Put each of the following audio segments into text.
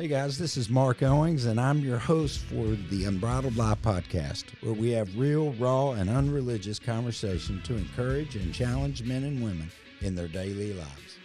Hey guys, this is Marc Owings, and I'm your host for the Unbridled Life podcast, where we have real, raw, and unreligious conversation to encourage and challenge men and women in their daily lives.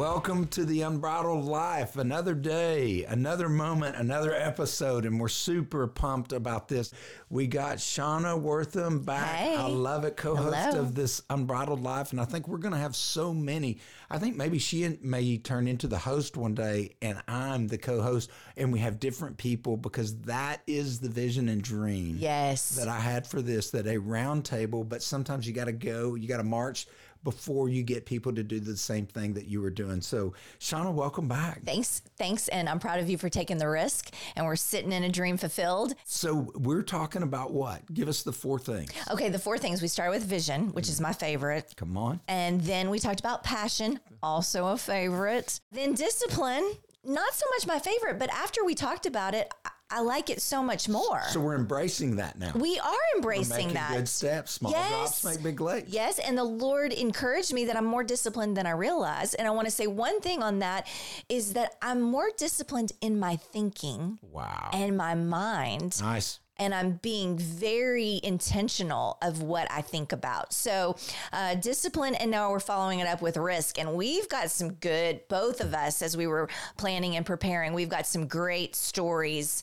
Welcome to the Unbridled Life. Another day, another moment, another episode, and we're super pumped about this. We got Shawna Wortham back. Hey. I love it, co-host Hello. of this Unbridled Life, and I think we're going to have so many. I think maybe she may turn into the host one day, and I'm the co-host, and we have different people because that is the vision and dream Yes. that I had for this. That a round table, but sometimes you got to go, you got to march before you get people to do the same thing that you were doing. So, Shawna, welcome back. Thanks. Thanks. And I'm proud of you for taking the risk. And we're sitting in a dream fulfilled. So, we're talking about what? Give us the four things. Okay. The four things we started with vision, which is my favorite. Come on. And then we talked about passion, also a favorite. Then discipline, not so much my favorite, but after we talked about it, I, like it so much more. So, we're embracing that now. we are embracing making that. good steps. Small drops Yes. make big leaps. Yes, and the Lord encouraged me that I'm more disciplined than I realize. And I want to say one thing on that is that I'm more disciplined in my thinking Wow. and my mind. nice. and I'm being very intentional of what I think about. So, uh, discipline, and now we're following it up with risk. And we've got some good, both of us, as we were planning and preparing, we've got some great stories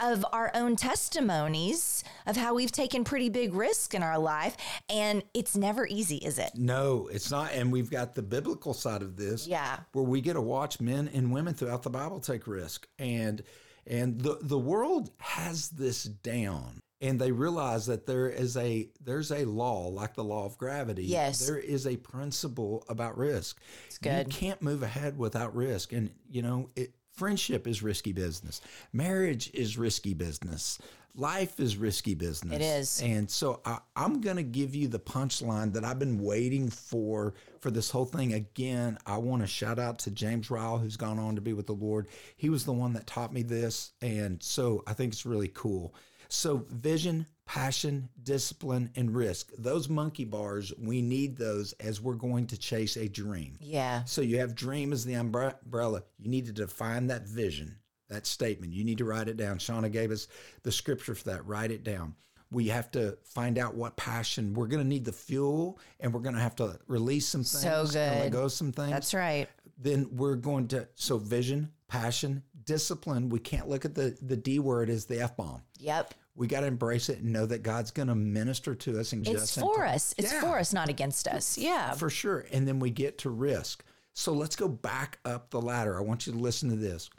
of our own testimonies of how we've taken pretty big risk in our life. And it's never easy, is it? No, it's not. And we've got the biblical side of this. Yeah. Where we get to watch men and women throughout the Bible take risk. And and the the world has this down. And they realize that there is a there's a law like the law of gravity. Yes. There is a principle about risk. It's good. You can't move ahead without risk. And you know, it friendship is risky business. Marriage is risky business. Life is risky business. It is. And so I, I'm going to give you the punchline that I've been waiting for for this whole thing. Again, I want to shout out to James Ryle, who's gone on to be with the Lord. He was the one that taught me this. And so I think it's really cool. So, vision, passion, discipline, and risk. Those monkey bars, we need those as we're going to chase a dream. Yeah. So you have dream as the umbrella. You need to define that vision, that statement. You need to write it down. Shawna gave us the scripture for that. Write it down. We have to find out what passion. We're going to need the fuel, and we're going to have to release some things. So and let go of some things. That's right. Then we're going to so vision, passion, discipline. We can't look at the the D word as the F bomb. Yep. We got to embrace it and know that God's going to minister to us and It's just for time. us. It's Yeah. for us, not against us. Yeah. For sure. And then we get to risk. So let's go back up the ladder. I want you to listen to this.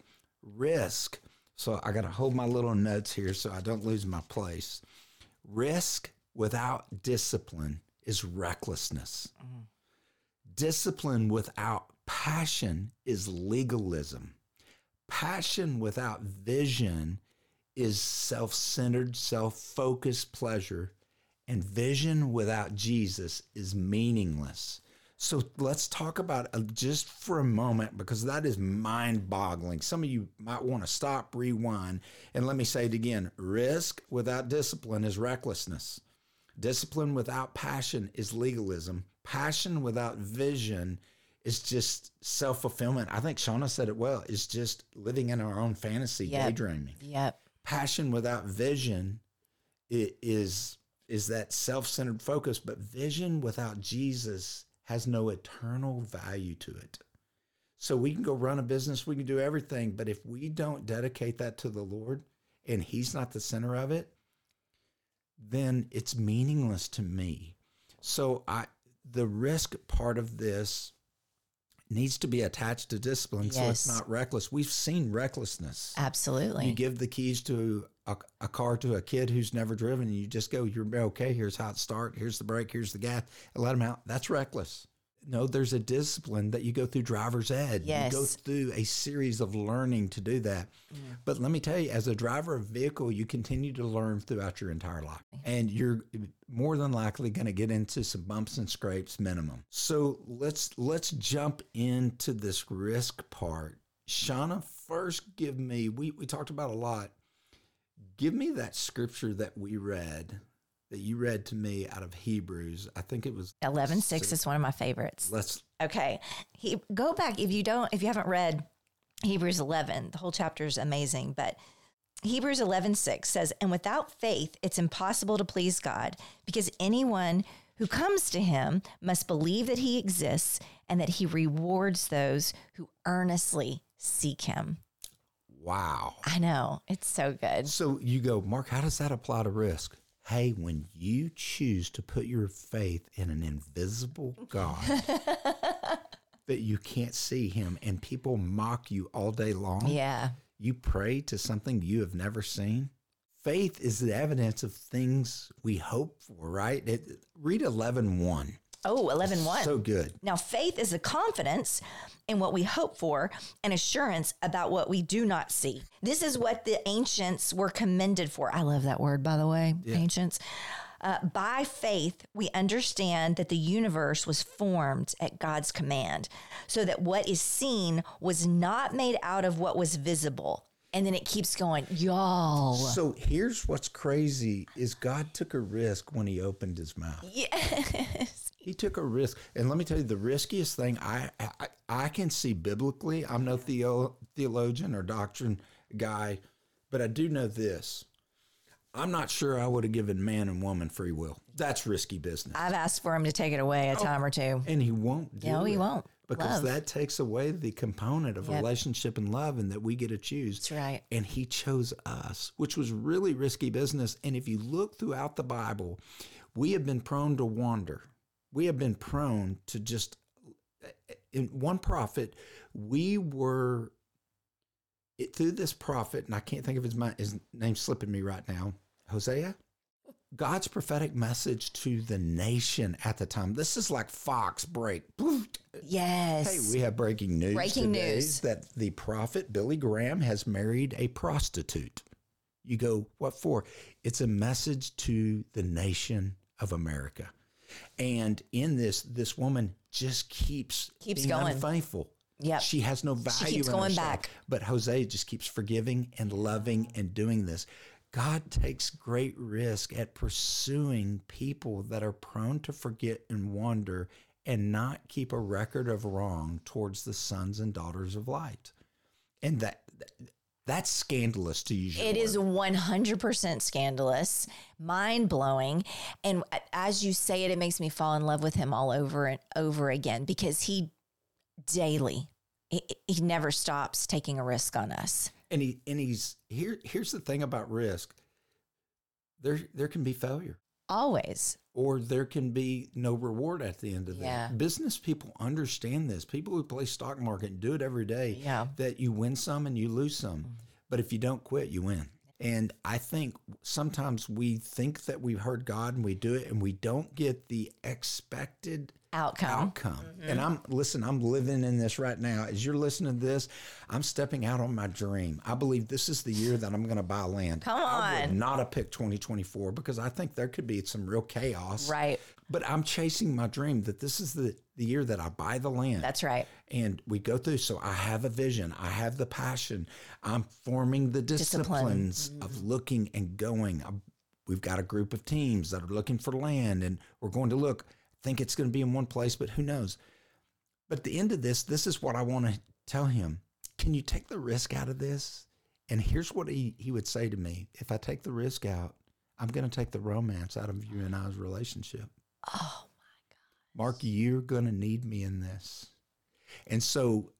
Risk. So I got to hold my little notes here so I don't lose my place. Risk without discipline is recklessness. Mm. Discipline without passion is legalism. Passion without vision is self centered, self focused pleasure. And vision without Jesus is meaningless. So let's talk about uh, just for a moment because that is mind boggling. Some of you might want to stop, rewind, and let me say it again risk without discipline is recklessness. Discipline without passion is legalism. Passion without vision is just self fulfillment. I think Shawna said it well. It's just living in our own fantasy, Yep. daydreaming. Yep. Passion without vision is is that self centered focus, but vision without Jesus has no eternal value to it. So we can go run a business, we can do everything, but if we don't dedicate that to the Lord and He's not the center of it, then it's meaningless to me. So I the risk part of this needs to be attached to discipline so it's not reckless. We've seen recklessness. Absolutely. You give the keys to a, a car to a kid who's never driven, and you just go, "You're okay. Here's how it start. Here's the brake. Here's the gas." And let them out. That's reckless. No, there's a discipline that you go through driver's ed. You go through a series of learning to do that. But let me tell you, as a driver of vehicle, you continue to learn throughout your entire life. And you're more than likely going to get into some bumps and scrapes minimum. So let's let's jump into this risk part. Shawna, first give me, we, we talked about a lot. Give me that scripture that we read, that you read to me out of Hebrews. I think it was Eleven six is one of my favorites. let's Okay. He go back if you don't if you haven't read Hebrews 11. The whole chapter is amazing, but Hebrews 11, 6 says, And without faith, it's impossible to please God because anyone who comes to him must believe that he exists and that he rewards those who earnestly seek him. Wow. I know. It's so good. So you go, Marc, how does that apply to risk? Hey, when you choose to put your faith in an invisible God that you can't see him and people mock you all day long, Yeah. you pray to something you have never seen. Faith is the evidence of things we hope for, right? It, read 11 1. Oh, 11, 1. So good. Now, faith is a confidence in what we hope for and assurance about what we do not see. This is what the ancients were commended for. I love that word, by the way, ancients. Uh, by faith, we understand that the universe was formed at God's command, so that what is seen was not made out of what was visible. And then it keeps going, y'all. So here's what's crazy is God took a risk when he opened his mouth. Yes. He took a risk. And let me tell you, the riskiest thing I, I, I can see biblically, I'm no theo, theologian or doctrine guy, but I do know this. I'm not sure I would have given man and woman free will. That's risky business. I've asked for him to take it away a oh, time or two. and he won't do No, he won't. Because Love. that takes away the component of Yep. relationship and love and that we get to choose. That's right. And he chose us, which was really risky business. And if you look throughout the Bible, we have been prone to wander. We have been prone to just, in one prophet, we were, it, through this prophet, and I can't think of his, his name slipping me right now, Hosea? God's prophetic message to the nation at the time. This is like Fox break. Yes. Hey, we have breaking news. Breaking news. that the prophet Billy Graham has married a prostitute. You go, what for? It's a message to the nation of America. And in this, this woman just keeps Keeps being going. unfaithful. Yeah, She has no value. keeps in going herself. back. But Hosea just keeps forgiving and loving and doing this. God takes great risk at pursuing people that are prone to forget and wander and not keep a record of wrong towards the sons and daughters of light. And that that's scandalous to use. It is 100% scandalous, mind blowing. And as you say it, it makes me fall in love with him all over and over again because he daily, he, he never stops taking a risk on us. and he and he's here here's the thing about risk. There there can be failure. Always. or there can be no reward at the end of Yeah. that. Business people understand this. People who play stock market and do it every day. Yeah. That you win some and you lose some, mm-hmm. but if you don't quit, you win. And I think sometimes we think that we've heard God and we do it, and we don't get the expected Outcome. outcome. Mm-hmm. And I'm listen, I'm living in this right now. As you're listening to this, I'm stepping out on my dream. I believe this is the year that I'm going to buy land. Come I would on. not have picked 2024 because I think there could be some real chaos. Right. But I'm chasing my dream that this is the, the year that I buy the land. That's right. and we go through. So I have a vision. I have the passion. I'm forming the disciplines of mm-hmm. looking and going. i we've got a group of teams that are looking for land, and we're going to look. Think it's going to be in one place, but who knows? But at the end of this, this is what I want to tell him. Can you take the risk out of this? And here's what he, he would say to me if I take the risk out, I'm going to take the romance out of you and I's relationship. Oh, my God. Marc, you're going to need me in this. And so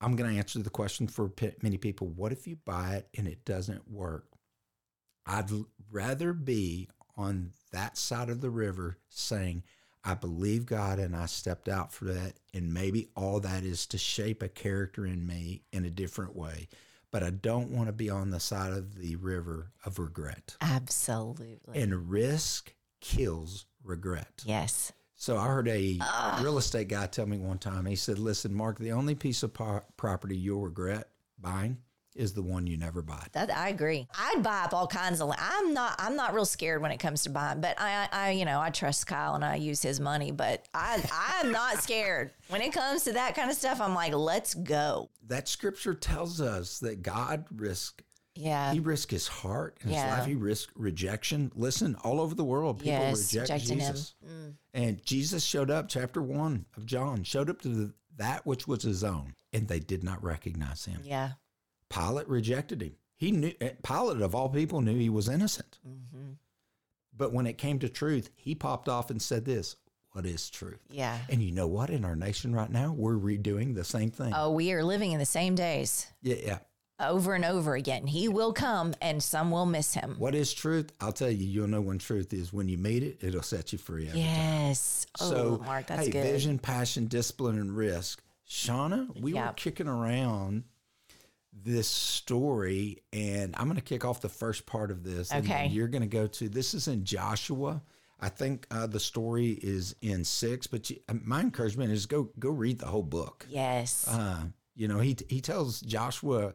I'm going to answer the question for many people what if you buy it and it doesn't work? I'd rather be on that side of the river saying, I believe God and I stepped out for that. And maybe all that is to shape a character in me in a different way. But I don't want to be on the side of the river of regret. absolutely. And risk kills regret. yes. So I heard a ah. real estate guy tell me one time. He said, "Listen, Marc, the only piece of po- property you'll regret buying is the one you never buy." That I agree. I'd buy up all kinds of. I'm not. I'm not real scared when it comes to buying, but I, I, you know, I trust Kyle and I use his money. But I, I'm not scared when it comes to that kind of stuff. I'm like, let's go. That scripture tells us that God risked. Yeah. He risked his heart and Yeah. his life. He risked rejection. Listen, all over the world, people Yes, reject him. Mm. Jesus. And Jesus showed up, chapter one of John, showed up to the, that which was his own, and they did not recognize him. Yeah. Pilate rejected him. He knew eh, Pilate of all people knew he was innocent. hmm But when it came to truth, he popped off and said this, what is truth? Yeah. And you know what? In our nation right now, we're redoing the same thing. Oh, we are living in the same days yeah, yeah. over and over again. He will come and some will miss him. What is truth? I'll tell you, you'll know when truth is. When you meet it, it'll set you free. every time. Yes. So, oh, Mark, that's hey, good. vision, passion, discipline, and risk. Shawna, we Yeah. were kicking around this story, and I'm going to kick off the first part of this. and Okay. you're going to go to this is in Joshua. I think uh, the story is in six, but you, uh, my encouragement is go go read the whole book. Yes. Uh, you know, he he tells Joshua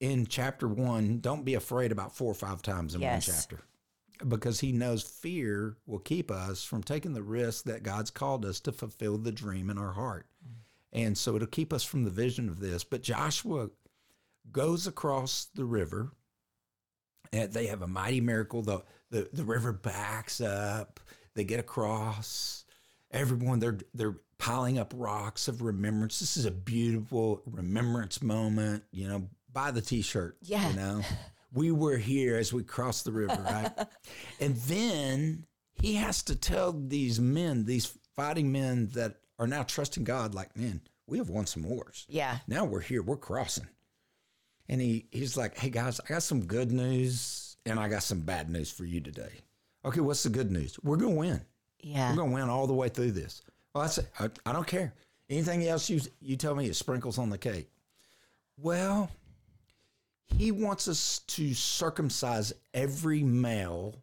in chapter one, don't be afraid about four or five times in Yes. one chapter. Because he knows fear will keep us from taking the risk that God's called us to fulfill the dream in our heart. And so it'll keep us from the vision of this. But Joshua goes across the river and they have a mighty miracle. The, the, the river backs up, they get across. Everyone, they're, they're piling up rocks of remembrance. This is a beautiful remembrance moment. You know, buy the t shirt. Yeah. You know, we were here as we crossed the river, right? and then he has to tell these men, these fighting men that are now trusting God, like, man, we have won some wars yeah. now we're here, we're crossing. And he he's like, hey guys, I got some good news and I got some bad news for you today. Okay, what's the good news? We're gonna win. Yeah. We're gonna win all the way through this. Well, I say, I, I don't care. Anything else you you tell me is sprinkles on the cake. Well, he wants us to circumcise every male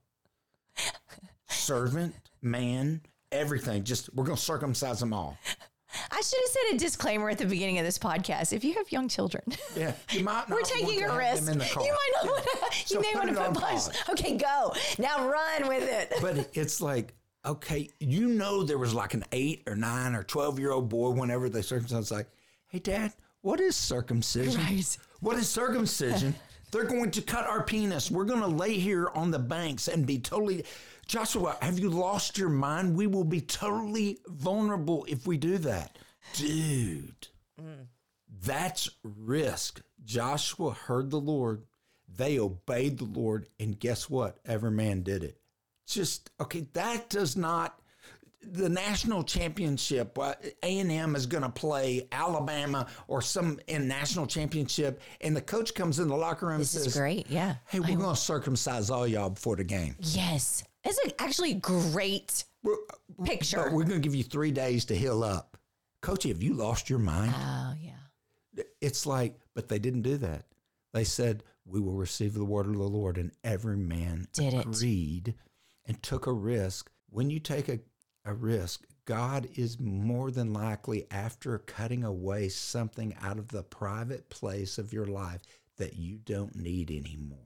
servant, man, everything. Just we're gonna circumcise them all. I should have said a disclaimer at the beginning of this podcast. If you have young children, Yeah, you might. we're taking a risk. them in the car. You might not want to. So You may want to put pause. Okay, go now. Run with it. but it's like okay you know there was like an eight or nine or 12 year old boy whenever they circumcised like hey dad what is circumcision Right. what is circumcision they're going to cut our penis we're going to lay here on the banks and be totally joshua have you lost your mind we will be totally vulnerable if we do that dude that's risk joshua heard the lord they obeyed the lord and guess what every man did it just okay that does not the national championship uh, a&m is going to play alabama or some in national championship and the coach comes in the locker room This and is great. Yeah. hey we're going to circumcise all y'all before the game Yes. It's actually a great We're- picture. but we're going to give you three days to heal up coach have you lost your mind oh yeah. it's like but they didn't do that they said we will receive the word of the lord and every man Did it. agreed and took a risk when you take a, a risk god is more than likely after cutting away something out of the private place of your life that you don't need anymore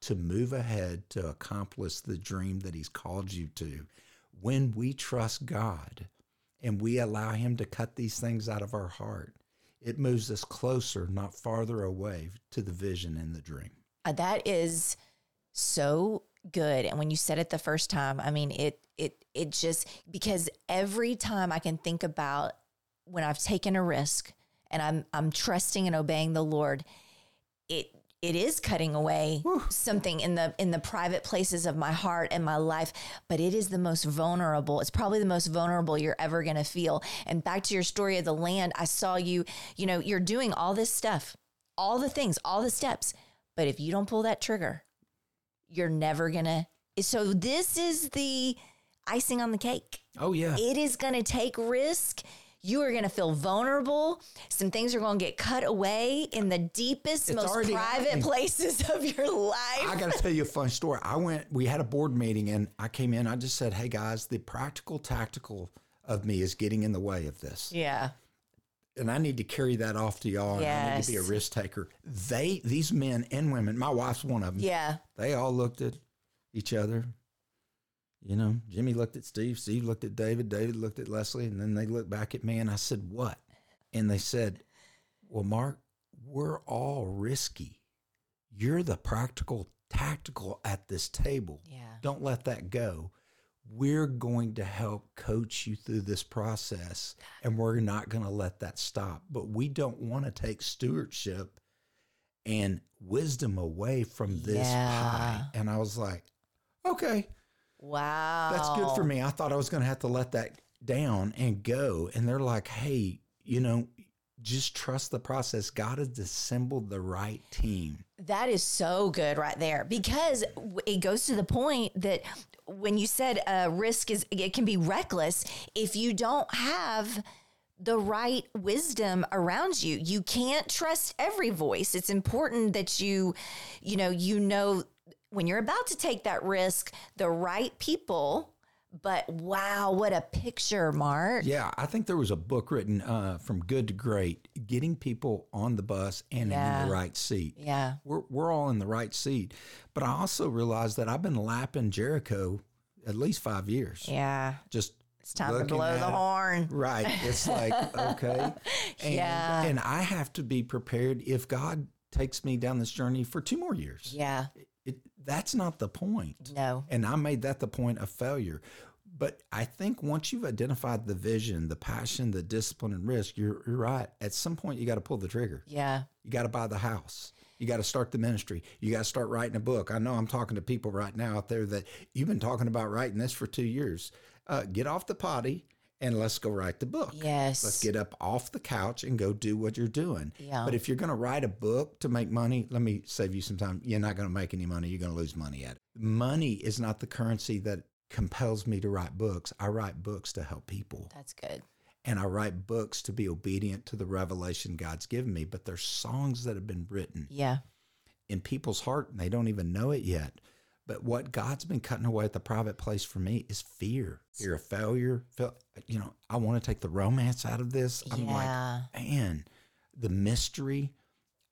to move ahead to accomplish the dream that he's called you to when we trust god and we allow him to cut these things out of our heart. It moves us closer not farther away to the vision and the dream. Uh, that is so good. And when you said it the first time i mean it it it just because every time i can think about when i've taken a risk and i'm i'm trusting and obeying the lord it it is cutting away something in the in the private places of my heart and my life but it is the most vulnerable. It's probably the most vulnerable you're ever going to feel. And back to your story of the land i saw you you know you're doing all this stuff all the things all the steps but if you don't pull that trigger you're never going to so this is the icing on the cake. Oh yeah. It is going to take risk. You are going to feel vulnerable. Some things are going to get cut away in the deepest, It's most private places of your life. I got to tell you a fun story. I went, we had a board meeting and I came in. I just said, hey guys, the practical tactical of me is getting in the way of this. yeah. And I need to carry that off to y'all. And I need to be a risk taker. They, these men and women, my wife's one of them. Yeah. They all looked at each other. You know, Jimmy looked at Steve, Steve looked at David, David looked at Leslie, and then they looked back at me and I said, What? And they said, Well, Marc, we're all risky. You're the practical, tactical at this table. Yeah. Don't let that go. we're going to help coach you through this process and we're not going to let that stop. But we don't want to take stewardship and wisdom away from this pie. And I was like, okay, Wow. that's good for me. I thought I was going to have to let that down and go. And they're like, hey, you know, just trust the process. God has assembled the right team. That is so good right there because it goes to the point that when you said uh, risk is it can be reckless if you don't have the right wisdom around you. You can't trust every voice. It's important that you you know you know when you're about to take that risk the right people. But wow, what a picture, Mark. Yeah, I think there was a book written uh, from good to great, getting people on the bus and Yeah. in the right seat. Yeah. We're, we're all in the right seat. But I also realized that I've been lapping Jericho at least five years. Yeah. Just It's time to blow the it. horn. Right. It's like, okay. And, Yeah. And I have to be prepared if God takes me down this journey for two more years. Yeah. It, that's not the point. No. And I made that the point of failure. But I think once you've identified the vision, the passion, the discipline, and risk, you're, you're right. At some point, you got to pull the trigger. Yeah. You got to buy the house. You got to start the ministry. You got to start writing a book. I know I'm talking to people right now out there that you've been talking about writing this for two years. Uh, get off the potty and let's go write the book. Yes. Let's get up off the couch and go do what you're doing. Yeah. But if you're going to write a book to make money, let me save you some time. You're not going to make any money. You're going to lose money at it. Money is not the currency that compels me to write books. I write books to help people That's good. and I write books to be obedient to the revelation God's given me. But there's songs that have been written Yeah. in people's heart and they don't even know it yet. But what God's been cutting away at the private place for me is fear. Fear of failure. Feel, you know, I want to take the romance out of this. I'm Yeah. like, man, the mystery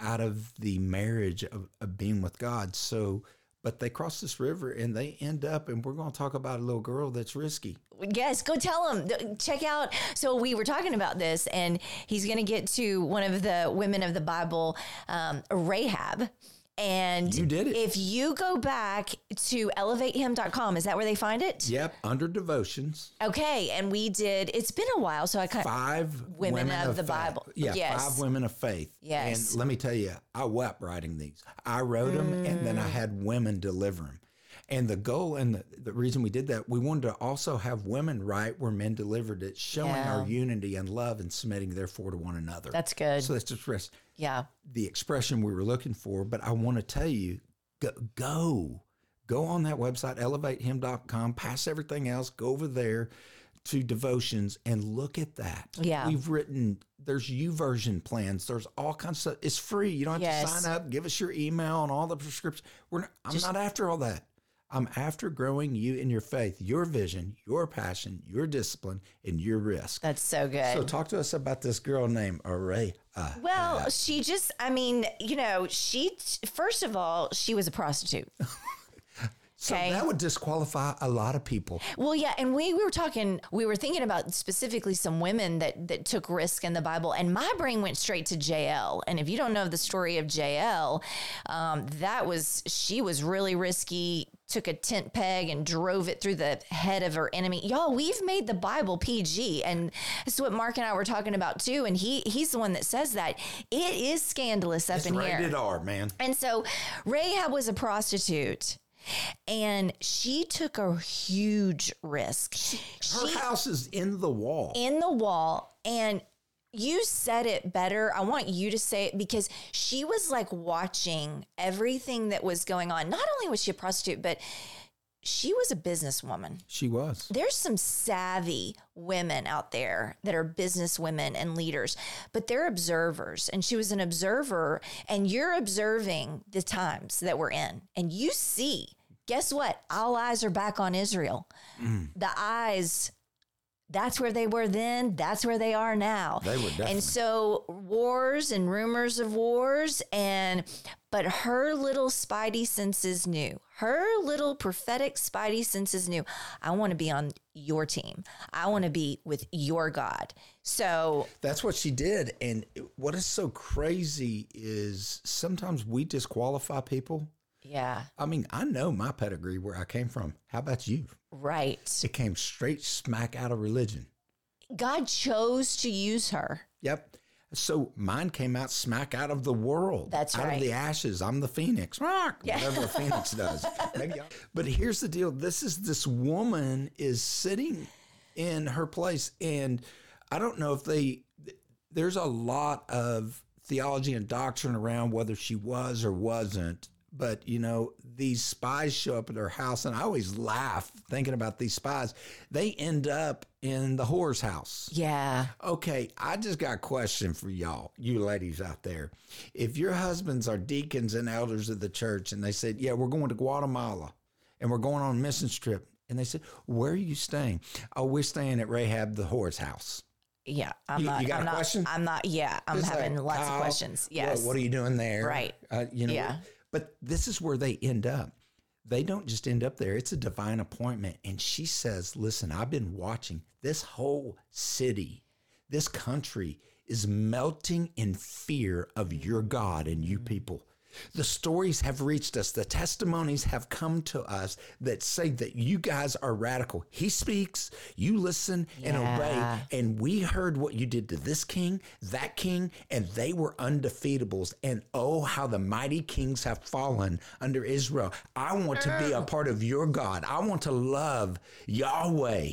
out of the marriage of, of being with God. So, but they cross this river and they end up, and we're going to talk about a little girl that's risky. Yes, go tell him. Check out. So we were talking about this, and he's going to get to one of the women of the Bible, um, Rahab. And You did it. If you go back to elevatehim.com, is that where they find it? Yep, under devotions. Okay. And we did, it's been a while. So I kind of, five Women of the faith. Bible. Yeah, Yes. five women of faith. Yes. And let me tell you, I wept writing these. I wrote them, and then Mm. I had women deliver them. And the goal and the, the reason we did that, we wanted to also have women write where men delivered it, showing Yeah. our unity and love and submitting therefore to one another. that's good. so that's just yeah. the expression we were looking for. But I want to tell you, go, go, go on that website, elevatehim.com, pass everything else, go over there to devotions and look at that. Yeah. We've written, there's YouVersion plans. There's all kinds of stuff. It's free. You don't have Yes. to sign up, give us your email and all the prescriptions. We're not, I'm not after all that. I'm after growing you in your faith, your vision, your passion, your discipline, and your risk. That's so good. So talk to us about this girl named Array. Uh, Well, she just, I mean, you know, she, first of all, she was a prostitute. so okay. that would disqualify a lot of people. Well, yeah, and we, we were talking, we were thinking about specifically some women that that took risk in the Bible, and my brain went straight to Jael. And if you don't know the story of Jael, um, that was she was really risky. Took a tent peg and drove it through the head of her enemy. Y'all, we've made the Bible PG, and that's what Marc and I were talking about too. And he he's the one that says that it is scandalous up It's in here. rated R, man. And so Rahab was a prostitute. And she took a huge risk. Her house is in the wall. in the wall and you said it better. I want you to say it because she was like watching everything that was going on. Not only was she a prostitute, but she was a businesswoman. she was. There's some savvy women out there that are business women and leaders, but they're observers. And she was an observer, and you're observing the times that we're in, and you see. Guess what? All eyes are back on Israel. Mm. The eyes that's where they were then. That's where they are now. They were definitely. And so wars and rumors of wars and but her little spidey senses knew. Her little prophetic spidey senses knew. I want to be on your team. I want to be with your God. So That's what she did. And what is so crazy is sometimes we disqualify people Yeah. I mean, I know my pedigree where I came from. How about you? Right. It came straight smack out of religion. God chose to use her. Yep. So mine came out smack out of the world. That's out right. of the ashes. I'm the phoenix. Rock, Whatever a phoenix does. Maybe but here's the deal. This is this woman is sitting in her place, and I don't know if they. There's a lot of theology and doctrine around whether she was or wasn't. But you know, these spies show up at her house, and I always laugh thinking about these spies. They end up in the whore's house. Yeah. Okay, I just got a question for y'all, you ladies out there. If your husbands are deacons and elders of the church and they said, Yeah, we're going to Guatemala and we're going on a mission trip, and they said, Where are you staying? Oh, we're staying at Rahab the whore's house. Yeah. I'm You- not. you got I'm a not, question? I'm not. Yeah. I'm It's having like, lots Kyle, of questions. what- Yes. What, are you doing there? Right. Uh, you know. Yeah. But this is where they end up. They don't just end up there. It's a divine appointment. And she says, "Listen, I've been watching this whole city, this country is melting in fear of your God and you people." The stories have reached us. The testimonies have come to us that say that you guys are radical. He speaks, you listen and Yeah. obey. And we heard what you did to this king, that king, and they were undefeatables. And oh, how the mighty kings have fallen under Israel. I want to be a part of your God. I want to love Yahweh.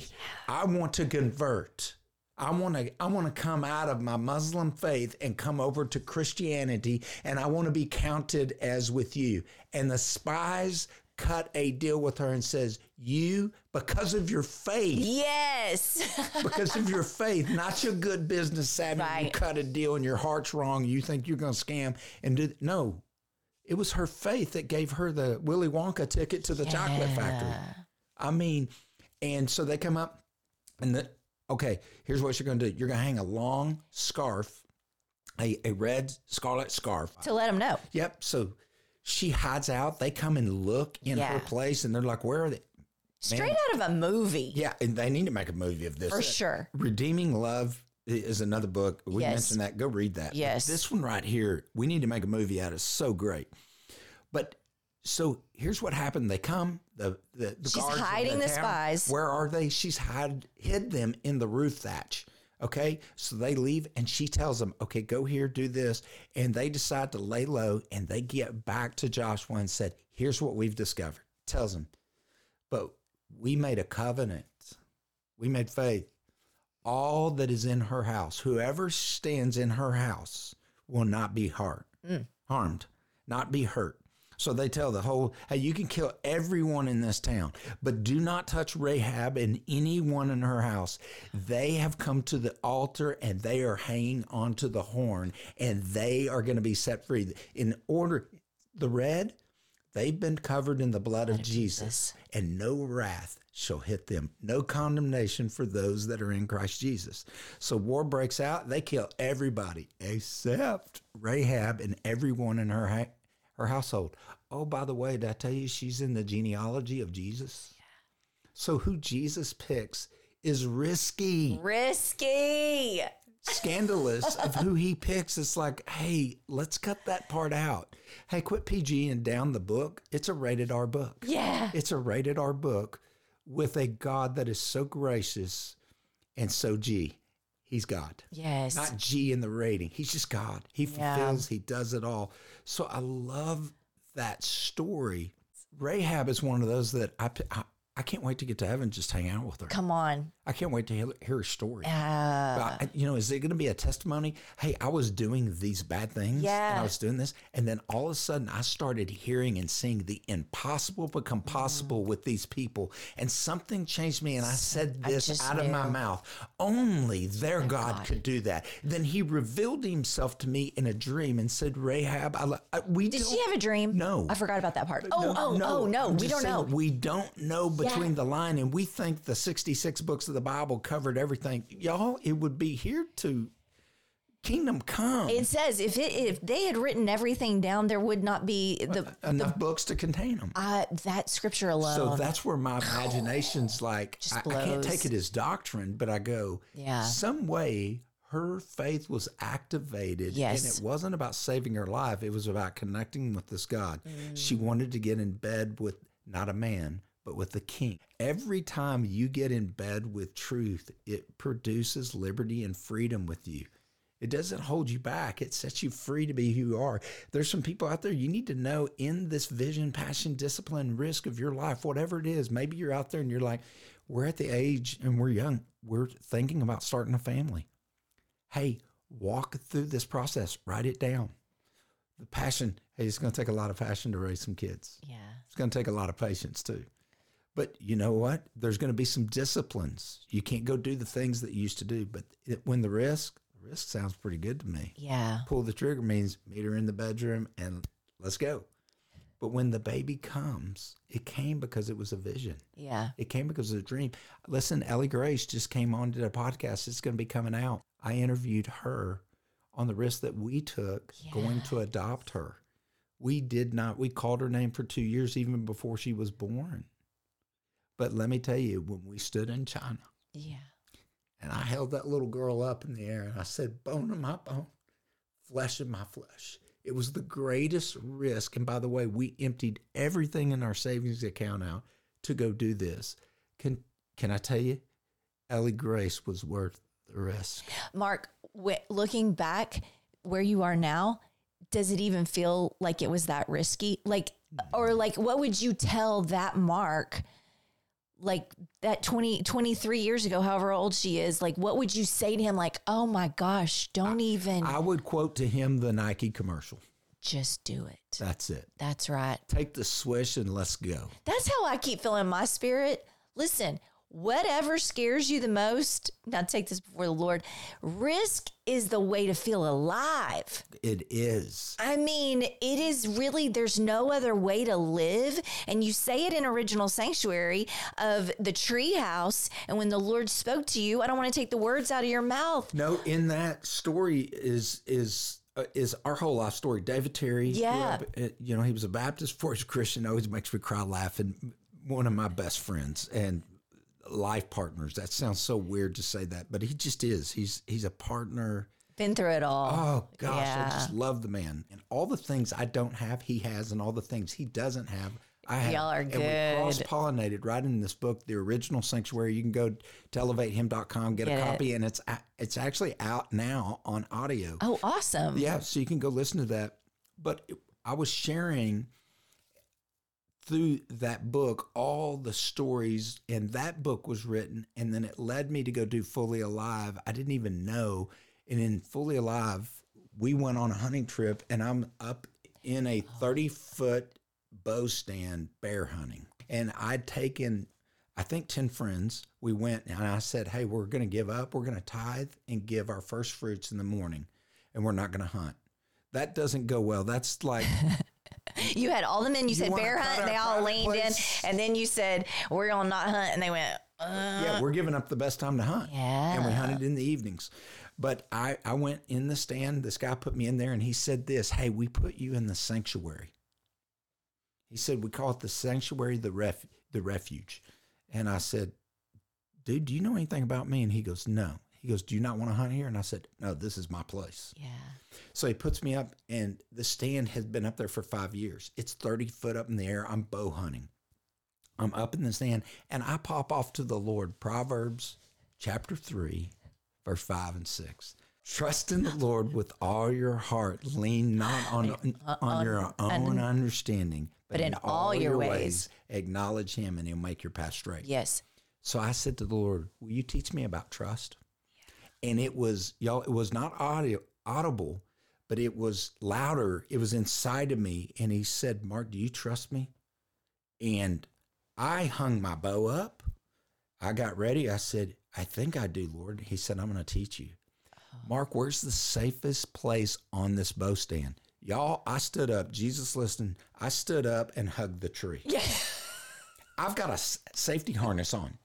I want to convert. I want to I want to come out of my Muslim faith and come over to Christianity and I want to be counted as with you. And the spies cut a deal with her and says, "You because of your faith, Yes. because of your faith, not your good business savvy, you cut a deal and your heart's wrong, you think you're going to scam and do no. It was her faith that gave her the Willy Wonka ticket to the chocolate factory. I mean, and so they come up and the okay, here's what you're gonna do. You're gonna hang a long scarf, a, a red scarlet scarf. to let them know. Yep. So she hides out. They come and look in Yeah. her place and they're like, Where are they? Straight out of a movie. Yeah, and they need to make a movie of this. For sure. Redeeming Love is another book. We Yes. mentioned that. Go read that. But Yes. this one right here, we need to make a movie out of. So great. But so here's what happened. They come. The the, the She's hiding the town, spies. Where are they? She's hid hid them in the roof thatch. Okay, so they leave, and she tells them, "Okay, go here, do this," and they decide to lay low, and they get back to Joshua and said, "Here's what we've discovered." Tells them, but we made a covenant. We made faith. All that is in her house, whoever stands in her house, will not be hurt, mm. harmed, not be hurt. So they tell the whole, hey, you can kill everyone in this town, but do not touch Rahab and anyone in her house. They have come to the altar and they are hanging onto the horn and they are going to be set free. In order, the red, they've been covered in the blood of Jesus, and no wrath shall hit them, no condemnation for those that are in Christ Jesus. So war breaks out. They kill everybody except Rahab and everyone in her ha- her household. Oh, by the way, did I tell you she's in the genealogy of Jesus? Yeah. So who Jesus picks is risky Risky. scandalous of who he picks. It's like, hey, let's cut that part out. Hey, quit PG and down the book. It's a rated R book. Yeah. It's a rated R book with a God that is so gracious and so G. He's God. Yes. Not G in the rating. He's just God. He Yeah. fulfills, he does it all. So I love that story. Rahab is one of those that I, I, I can't wait to get to heaven just hang out with her. Come on. I can't wait to hear, hear her story. Uh, Uh, you know, is it going to be a testimony? Hey, I was doing these bad things. yeah. And I was doing this. And then all of a sudden, I started hearing and seeing the impossible become possible with these people. And something changed me. And I said this just out of my mouth only their God, could do that. Then he revealed himself to me in a dream and said, Rahab, I, I, we did she have a dream? No. I forgot about that part. Oh, oh, oh, no. I'm We don't saying know. We don't know between the line, and we think the 66 books of the Bible covered everything. Y'all, it would be here to kingdom come. It says if it if they had written everything down, there would not be the Enough books to contain them. uh, that scripture alone. So that's where my imagination's like, I, I can't take it as doctrine, but I go, Yeah. some way her faith was activated. Yes. And it wasn't about saving her life, it was about connecting with this God. She wanted to get in bed with not a man, but with the king. Every time you get in bed with truth, it produces liberty and freedom with you. It doesn't hold you back. It sets you free to be who you are. There's some people out there you need to know in this vision, passion, discipline, risk of your life, whatever it is. Maybe you're out there and you're like, we're at the age and we're young. We're thinking about starting a family. Hey, walk through this process, write it down. The passion, hey, it's going to take a lot of passion to raise some kids. Yeah. It's going to take a lot of patience too. But you know what? There's going to be some disciplines. You can't go do the things that you used to do. But it, when the risk, the risk sounds pretty good to me. Yeah. Pull the trigger means meet her in the bedroom and let's go. But when the baby comes, it came because it was a vision. Yeah. It came because of a dream. Listen, Ellie Grace just came on to the podcast. It's going to be coming out. I interviewed her on the risk that we took going to adopt her. We did not, we called her name for two years, even before she was born. But let me tell you, when we stood in China Yeah. and I held that little girl up in the air and I said, bone of my bone, flesh of my flesh. It was the greatest risk. And by the way, we emptied everything in our savings account out to go do this. Can can I tell you, Ellie Grace was worth the risk. Marc, w- looking back where you are now, does it even feel like it was that risky? Like, or like, what would you tell that Marc, like that 20, 23 years ago, however old she is? Like, what would you say to him? Like, oh my gosh, don't even I would quote to him the Nike commercial. just do it. That's it. That's right. Take the swish and let's go. That's how I keep feeling my spirit. Listen, whatever scares you the most, now take this before the Lord. Risk is the way to feel alive. It is. I mean, it is really, there's no other way to live. And you say it in Original Sanctuary of the treehouse. And when the Lord spoke to you, I don't want to take the words out of your mouth. No, in that story is is uh, is our whole life story. David Terry, grew Yeah. up, uh, you know, he was a Baptist he's Christian. Always makes me cry laughing. One of my best friends and life partners. That sounds so weird to say that, but he just is. He's he's a partner. Been through it all. Oh gosh, I just love the man. And all the things I don't have, he has, and all the things he doesn't have, I have. Y'all are and good. we cross pollinated right in this book, the original sanctuary. You can go to elevatehim.com, get, Get a it. copy, and it's it's actually out now on audio. Oh, awesome. Yeah, so you can go listen to that. But I was sharing through that book all the stories, and that book was written, and then it led me to go do Fully Alive. I didn't even know. And in Fully Alive, we went on a hunting trip, and I'm up in a 30 foot bow stand bear hunting. And I'd taken, I think, 10 friends. We went, and I said, Hey, we're going to give up. We're going to tithe and give our first fruits in the morning, and we're not going to hunt. That doesn't go well. That's like You had all the men, you, said bear hunt, and they all leaned place? in. And then you said, we're to not hunt. And they went, uh, yeah, we're giving up the best time to hunt. Yeah, And we hunted in the evenings. But I, I went in the stand. This guy put me in there and he said this Hey, we put you in the sanctuary. He said, We call it the sanctuary, the, ref, the refuge. And I said, Dude, do you know anything about me? And he goes, No. He goes, Do you not want to hunt here? And I said, No, this is my place. yeah. So he puts me up, and the stand has been up there for five years. It's 30 foot up in the air. I'm bow hunting. I'm up in the stand, and I pop off to the Lord. Proverbs chapter 3, verse 5 and 6. Trust in the Lord with all your heart. Lean not on, on, your own understanding, but, in, all, your ways, acknowledge him, and he'll make your path straight. Yes. So I said to the Lord, Will you teach me about trust? And it was, y'all, it was not audio, audible, but it was louder. It was inside of me. And he said, Marc, do you trust me? And I hung my bow up. I got ready. I said, I think I do, Lord. He said, I'm going to teach you. Oh. Marc, where's the safest place on this bow stand? Y'all, I stood up. Jesus listened. I stood up and hugged the tree. Yeah. I've got a safety harness on.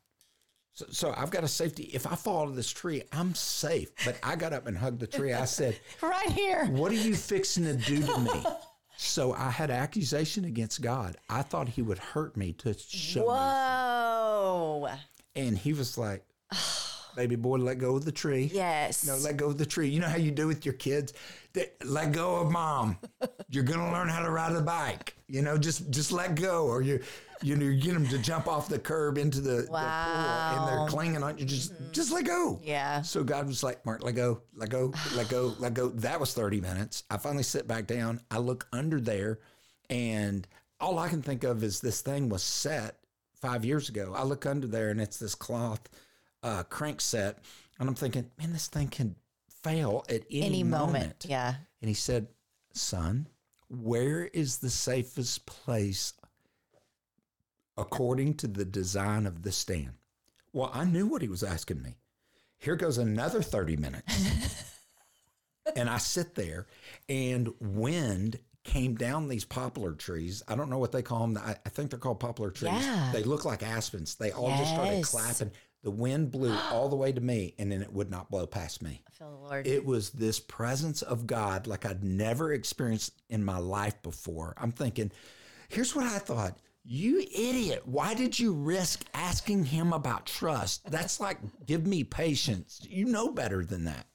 So, so I've got a safety. If I fall out of this tree, I'm safe. But I got up and hugged the tree. I said, Right here. What are you fixing to do to me? So I had accusation against God. I thought he would hurt me to show me. Whoa. And he was like, baby boy, let go of the tree. Yes. No, let go of the tree. You know how you do with your kids? Let go of mom. You're gonna learn how to ride a bike. You know, just just let go, or you you know, you get them to jump off the curb into the, the pool, and they're clinging on you. Just mm-hmm. just let go. Yeah. So God was like, Marc, let go, let go, let go, let go. That was 30 minutes. I finally sit back down. I look under there, and all I can think of is this thing was set five years ago. I look under there, and it's this cloth uh, crank set. And I'm thinking, man, this thing can fail at any, Any moment. moment. Yeah. And he said, Son, where is the safest place according to the design of the stand? Well, I knew what he was asking me. Here goes another 30 minutes. and I sit there, and wind came down these poplar trees. I don't know what they call them. I, I think they're called poplar trees. Yeah. They look like aspens. They all just started clapping. The wind blew all the way to me, and then it would not blow past me. I feel the Lord. It was this presence of God like I'd never experienced in my life before. I'm thinking, here's what I thought. You idiot. Why did you risk asking him about trust? That's like, give me patience. You know better than that.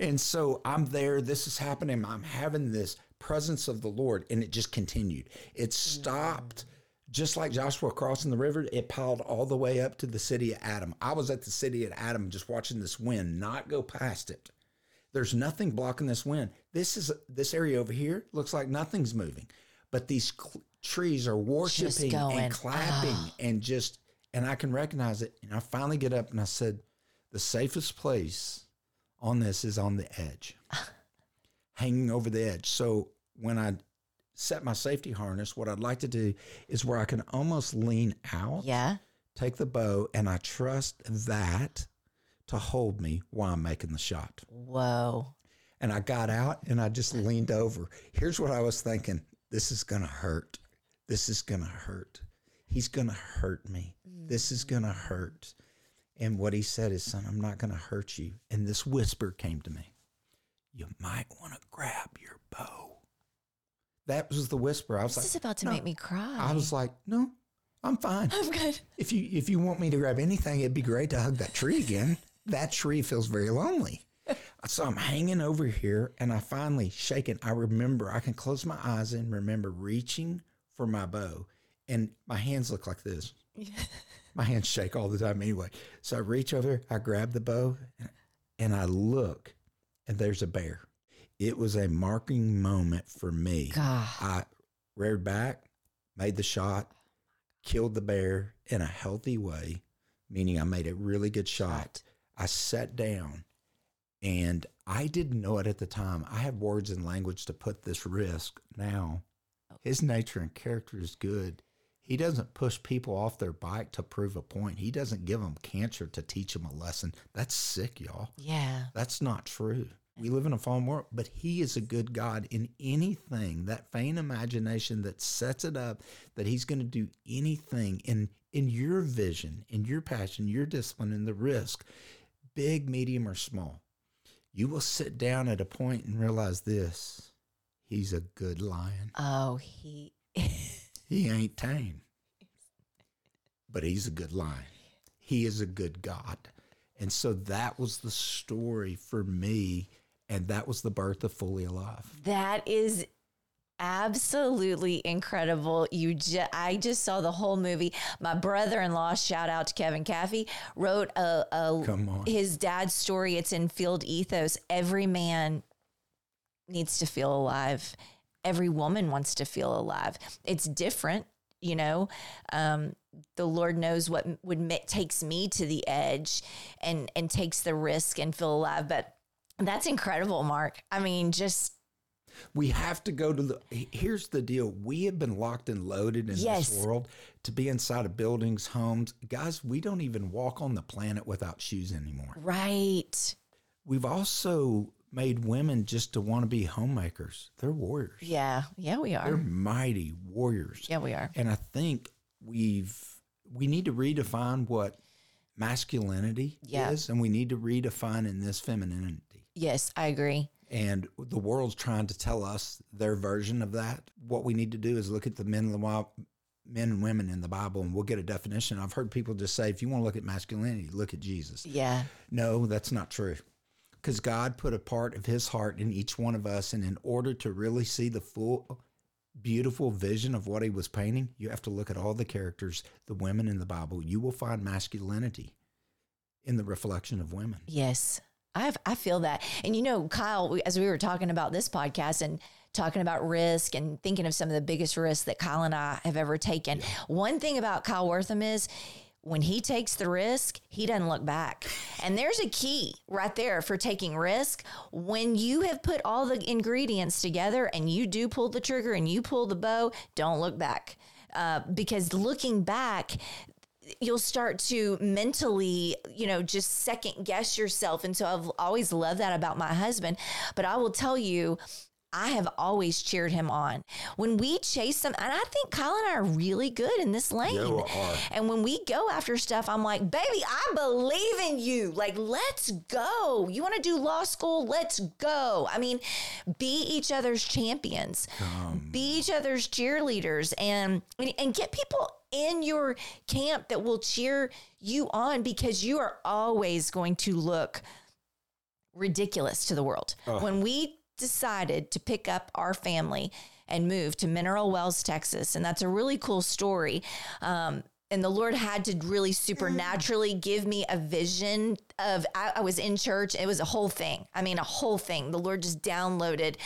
And so I'm there. This is happening. I'm having this presence of the Lord, and it just continued. It stopped just like Joshua crossing the river. It piled all the way up to the city of Adam. I was at the city of Adam just watching this wind not go past it. There's nothing blocking this wind. This is this area over here looks like nothing's moving, but these cl- trees are worshiping and clapping Oh. and just and I can recognize it. And I finally get up and I said, the safest place on this is on the edge, hanging over the edge. So when I set my safety harness, what I'd like to do is where I can almost lean out, yeah. take the bow, and I trust that to hold me while I'm making the shot. Whoa. And I got out and I just leaned over. Here's what I was thinking this is going to hurt. This is going to hurt. He's going to hurt me. This is going to hurt. And what he said is, son, I'm not going to hurt you. And this whisper came to me You might want to grab your bow. That was the whisper. I was This like, "This is about to no. make me cry. I was like, no, I'm fine. I'm good. If you if you want me to grab anything, it'd be great to hug that tree again. that tree feels very lonely. So I'm hanging over here and I finally shake it. I remember I can close my eyes and remember reaching for my bow. And my hands look like this. my hands shake all the time anyway. So I reach over, I grab the bow, and I look, and there's a bear. It was a marking moment for me. God. I reared back, made the shot, killed the bear in a healthy way, meaning I made a really good shot. I sat down and I didn't know it at the time. I have words and language to put this risk now. Oh. His nature and character is good. He doesn't push people off their bike to prove a point. He doesn't give them cancer to teach them a lesson. That's sick, y'all. Yeah. That's not true. We live in a fallen world, but He is a good God in anything, that vain imagination that sets it up that He's going to do anything in, in your vision, in your passion, your discipline, and the risk, big, medium, or small. You will sit down at a point and realize this He's a good lion. Oh, he. He ain't tame, but he's a good lion. He is a good God. And so that was the story for me. And that was the birth of Fully Alive. That is absolutely incredible. You ju- I just saw the whole movie. My brother-in-law, shout out to Kevin Caffey, wrote a, a Come on. his dad's story. It's in Field Ethos. Every man needs to feel alive. Every woman wants to feel alive. It's different, you know. Um, the Lord knows what would ma- takes me to the edge and and takes the risk and feel alive. But that's incredible, Marc. I mean, just We have to go to the. Here's the deal we have been locked and loaded in Yes. this world to be inside of buildings, homes. Guys, we don't even walk on the planet without shoes anymore. right. We've also made women just to want to be homemakers. They're warriors. Yeah, yeah, we are. They're mighty warriors. Yeah, we are. And I think we've we need to redefine what masculinity Yeah. is, and we need to redefine in this femininity. Yes, I agree. And the world's trying to tell us their version of that. What we need to do is look at the men, men and women in the Bible and we'll get a definition. I've heard people just say, if you want to look at masculinity, look at Jesus. Yeah. No, that's not true. Because God put a part of his heart in each one of us. And in order to really see the full, beautiful vision of what he was painting, you have to look at all the characters, the women in the Bible. You will find masculinity in the reflection of women. Yes. I I feel that. And you know, Kyle, as we were talking about this podcast and talking about risk and thinking of some of the biggest risks that Kyle and I have ever taken, one thing about Kyle Wortham is when he takes the risk, he doesn't look back. And there's a key right there for taking risk. When you have put all the ingredients together and you do pull the trigger and you pull the bow, don't look back. Uh, because looking back, you'll start to mentally, you know, just second guess yourself. And so I've always loved that about my husband. But I will tell you, I have always cheered him on. When we chase some, and I think Kyle and I are really good in this lane. Yeah, we are. And when we go after stuff, I'm like, baby, I believe in you. Like, let's go. You want to do law school? Let's go. I mean, be each other's champions, be each other's cheerleaders, and and get people in your camp that will cheer you on because you are always going to look ridiculous to the world. When we decided to pick up our family and move to Mineral Wells, Texas, and that's a really cool story. Um, and the Lord had to really supernaturally give me a vision of. I, I was in church. It was a whole thing. I mean, a whole thing. The Lord just downloaded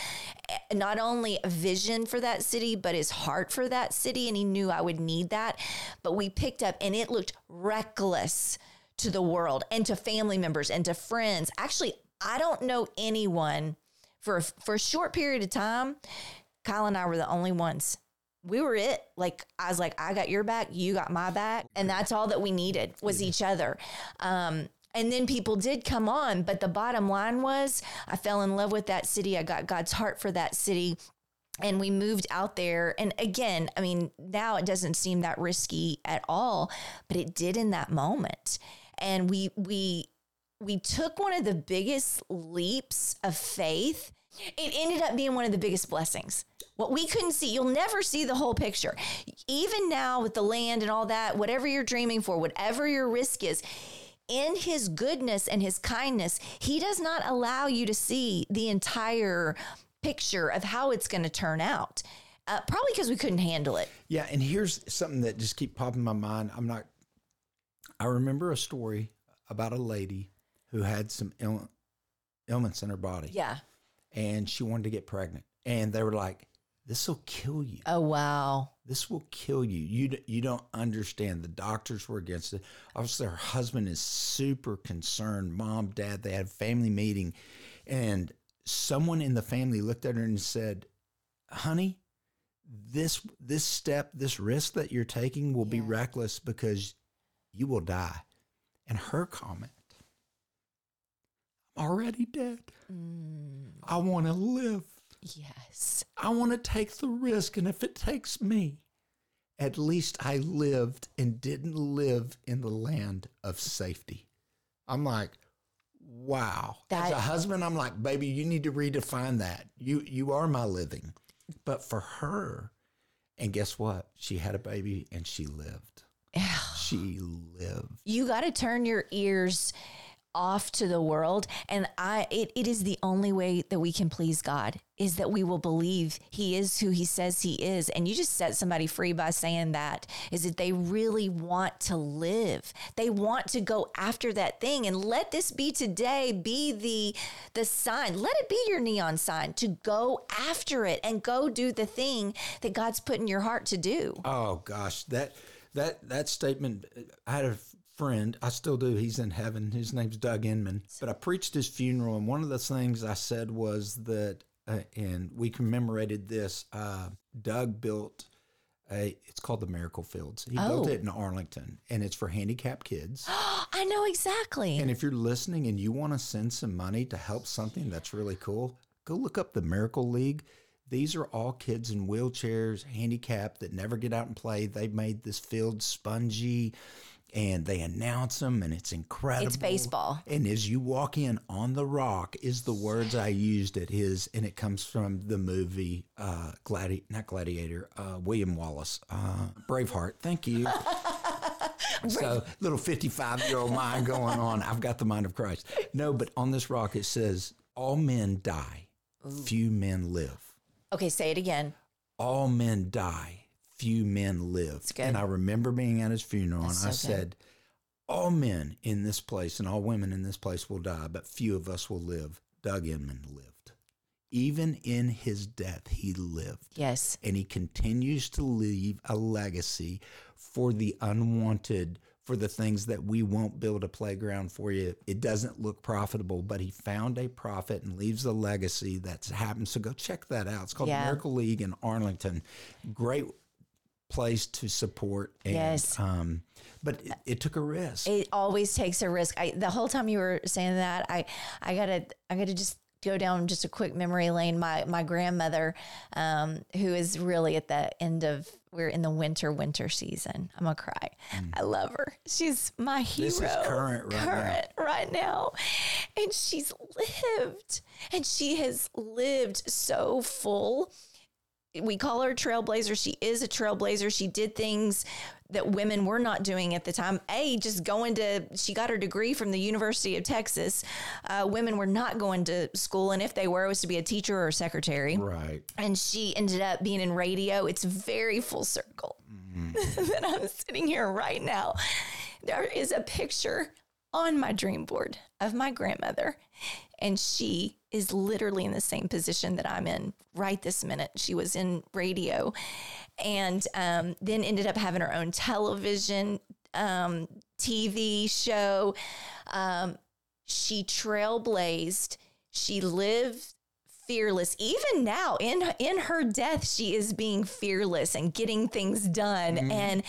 eh, not only a vision for that city, but His heart for that city, and He knew I would need that. But we picked up, and it looked reckless to the world and to family members and to friends. Actually, I don't know anyone for for a short period of time. Kyle and I were the only ones. We were it. Like I was like, I got your back, you got my back, and that's all that we needed was each other. Um, and then people did come on, but the bottom line was, I fell in love with that city. I got God's heart for that city and we moved out there and again i mean now it doesn't seem that risky at all but it did in that moment and we we we took one of the biggest leaps of faith it ended up being one of the biggest blessings what we couldn't see you'll never see the whole picture even now with the land and all that whatever you're dreaming for whatever your risk is in his goodness and his kindness, he does not allow you to see the entire picture of how it's going to turn out. Uh, probably because we couldn't handle it. Yeah, and here's something that just keep popping in my mind. I'm not. I remember a story about a lady who had some Ill, ailments in her body, Yeah. and she wanted to get pregnant, and they were like, "This will kill you. Oh wow. This will kill you. You d- you don't understand." The doctors were against it. Obviously, her husband is super concerned. Mom, dad, they had a family meeting, and someone in the family looked at her and said, "Honey." This this step, this risk that you're taking will be reckless because you will die. And her comment, I'm already dead. Mm, I want to live. yes. I want to take the risk. And if it takes me, at least I lived and didn't live in the land of safety. I'm like, wow. As a husband, I'm like, baby, you need to redefine that. You you are my living. But for her, and guess what? She had a baby and she lived. She lived. You got to turn your ears off to the world. And i it, it is the only way that we can please god is that we will believe he is who he says he is. And you just set somebody free by saying that is that they really want to live. They want to go after that thing. And let this be today be the the sign. Let it be your neon sign to go after it and go do the thing that god's put in your heart to do. Oh gosh, that that that statement. I had a friend. I still do. He's in heaven. His name's Doug Inman. But I preached his funeral, and one of the things I said was that, uh, and we commemorated this. Uh, Doug built a. It's called the Miracle Fields. He built Oh. it in Arlington, and it's for handicapped kids. i know exactly And if you're listening and you want to send some money to help something that's really cool, go look up the Miracle League. These are all kids in wheelchairs, handicapped that never get out and play. They've made this field spongy and they announce them, and it's incredible. It's baseball. And as you walk in on the rock, is the words I used at his, and it comes from the movie uh, Gladi- not Gladiator, uh, William Wallace, uh, Braveheart. Thank you. so little 55 year old mind going on. I've got the mind of Christ. No, but on this rock it says, "All men die, few men live." Okay, say it again. All men die, few men live. And I remember being at his funeral, and I good. said, "All men in this place and all women in this place will die, but few of us will live." Doug Inman lived. Even in his death, he lived Yes. and he continues to leave a legacy for the unwanted for the things that we won't build a playground for you it doesn't look profitable but he found a profit and leaves a legacy that happens so go check that out it's called Yeah. miracle league in arlington great place to support and Yes. um but it, it took a risk It always takes a risk. I the whole time you were saying that, I I gotta I gotta just go down just a quick memory lane. My my grandmother, um, who is really at the end of we're in the winter winter season. I'm gonna cry. I love her. She's my hero. Mm. This is current right now. current right now, and she's lived, and she has lived so full we call her a trailblazer. She is a trailblazer. She did things that women were not doing at the time. A, just going to, she got her degree from the University of Texas. Uh, women were not going to school, and if they were, it was to be a teacher or a secretary. right And she ended up being in radio. It's very full circle that I'm sitting here right now. There is a picture on my dream board of my grandmother, and she is literally in the same position that I'm in right this minute. She was in radio and um, then ended up having her own television um, TV show. Um, she trailblazed. She lived fearless even now in in her death she is being fearless and getting things done and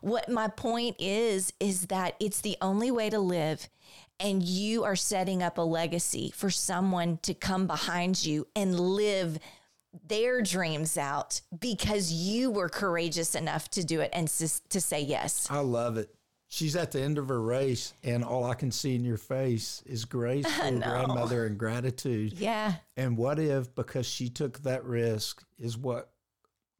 what my point is is that it's the only way to live and you are setting up a legacy for someone to come behind you and live their dreams out because you were courageous enough to do it and to say yes. I love it. She's at the end of her race, and all I can see in your face is grace for your grandmother and gratitude. yeah. And what if, because she took that risk, is what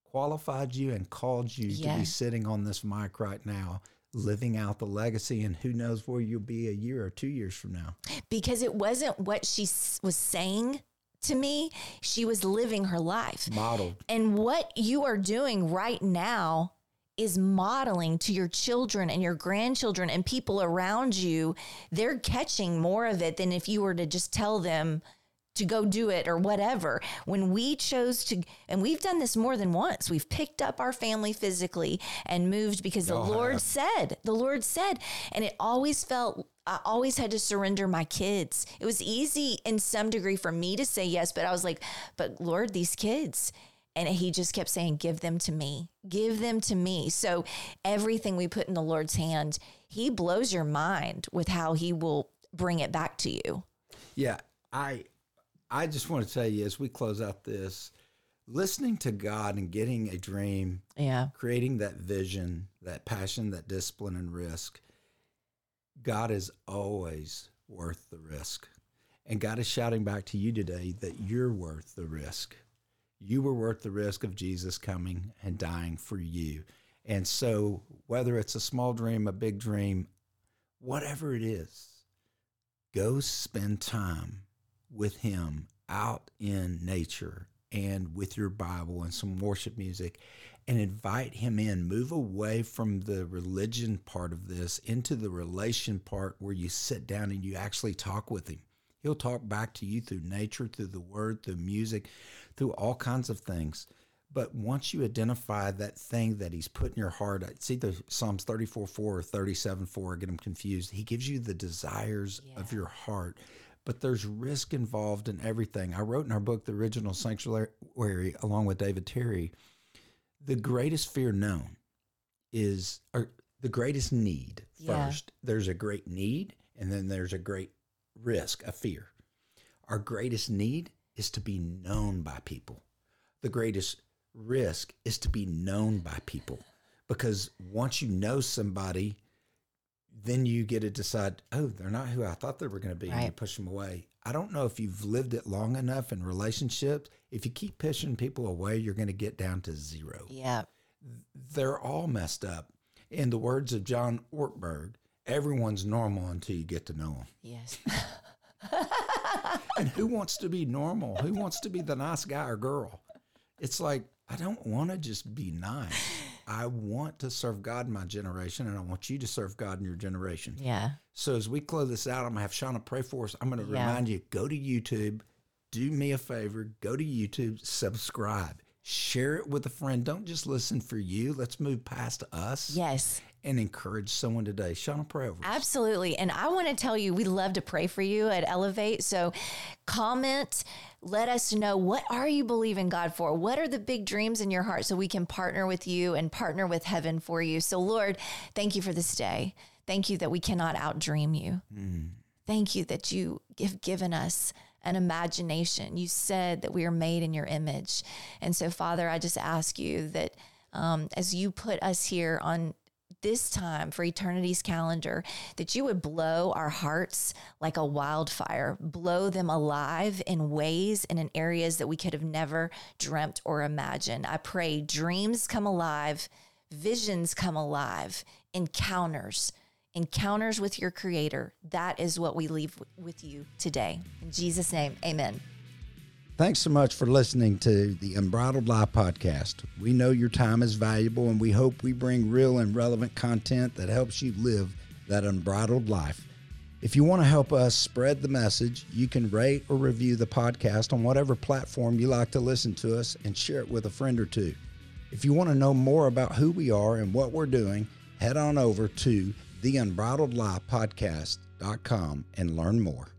qualified you and called you to be sitting on this mic right now, living out the legacy, and who knows where you'll be a year or two years from now. because it wasn't what she s- was saying to me she was living her life Modeled. And what you are doing right now is modeling to your children and your grandchildren and people around you. They're catching more of it than if you were to just tell them to go do it or whatever. When we chose to, and we've done this more than once, we've picked up our family physically and moved because the oh, Y'all Lord said, the Lord said, and it always felt, I always had to surrender my kids. It was easy in some degree for me to say yes, but I was like, but Lord, these kids. And he just kept saying, Give them to me, give them to me. So everything we put in the Lord's hand, he blows your mind with how he will bring it back to you. Yeah, I I just want to tell you as we close out this, listening to God and getting a dream, Yeah. creating that vision, that passion, that discipline and risk, God is always worth the risk. And God is shouting back to you today that you're worth the risk. You were worth the risk of Jesus coming and dying for you. And so, whether it's a small dream, a big dream, whatever it is, go spend time with Him out in nature and with your Bible and some worship music and invite Him in. Move away from the religion part of this into the relation part where you sit down and you actually talk with Him. He'll talk back to you through nature, through the word, through music, through all kinds of things. But once you identify that thing that he's put in your heart, uh, see the Psalms 34 4 or 37 4, I get them confused. He gives you the desires of your heart, but there's risk involved in everything. I wrote in our book, The Original Sanctuary, along with David Terry, the greatest fear known is, or the greatest need Yeah. first. There's a great need, and then there's a great risk, a fear. Our greatest need is to be known by people. The greatest risk is to be known by people because once you know somebody, then you get to decide, oh, they're not who I thought they were going to be, and you push them away. I don't know if you've lived it long enough in relationships. If you keep pushing people away, you're going to get down to zero. Yeah. They're all messed up. In the words of John Ortberg, everyone's normal until you get to know them. Yes. And who wants to be normal? Who wants to be the nice guy or girl? It's like, I don't want to just be nice. I want to serve God in my generation, and I want you to serve God in your generation. yeah. So as we close this out, I'm gonna have Shawna pray for us. I'm gonna Yeah. remind you, go to YouTube, do me a favor, go to YouTube, subscribe, share it with a friend. Don't just listen for you. Let's move past us Yes. And encourage someone today. Shawna, pray over. us. Absolutely. And I want to tell you, we love to pray for you at Elevate. So comment, let us know what are you believing God for? What are the big dreams in your heart so we can partner with you and partner with heaven for you. So Lord, thank you for this day. Thank you that we cannot outdream you. Thank you that you have given us an imagination. You said that we are made in your image. And so, Father, I just ask you that um, as you put us here on this time for eternity's calendar, that you would blow our hearts like a wildfire, blow them alive in ways and in areas that we could have never dreamt or imagined. I pray dreams come alive, visions come alive, encounters encounters with your creator. That is what we leave with you today. In Jesus' name, amen. Thanks so much for listening to the Unbridled Life podcast. We know your time is valuable, and we hope we bring real and relevant content that helps you live that unbridled life. If you want to help us spread the message, you can rate or review the podcast on whatever platform you like to listen to us and share it with a friend or two. If you want to know more about who we are and what we're doing, head on over to the unbridledlifepodcast.com and learn more.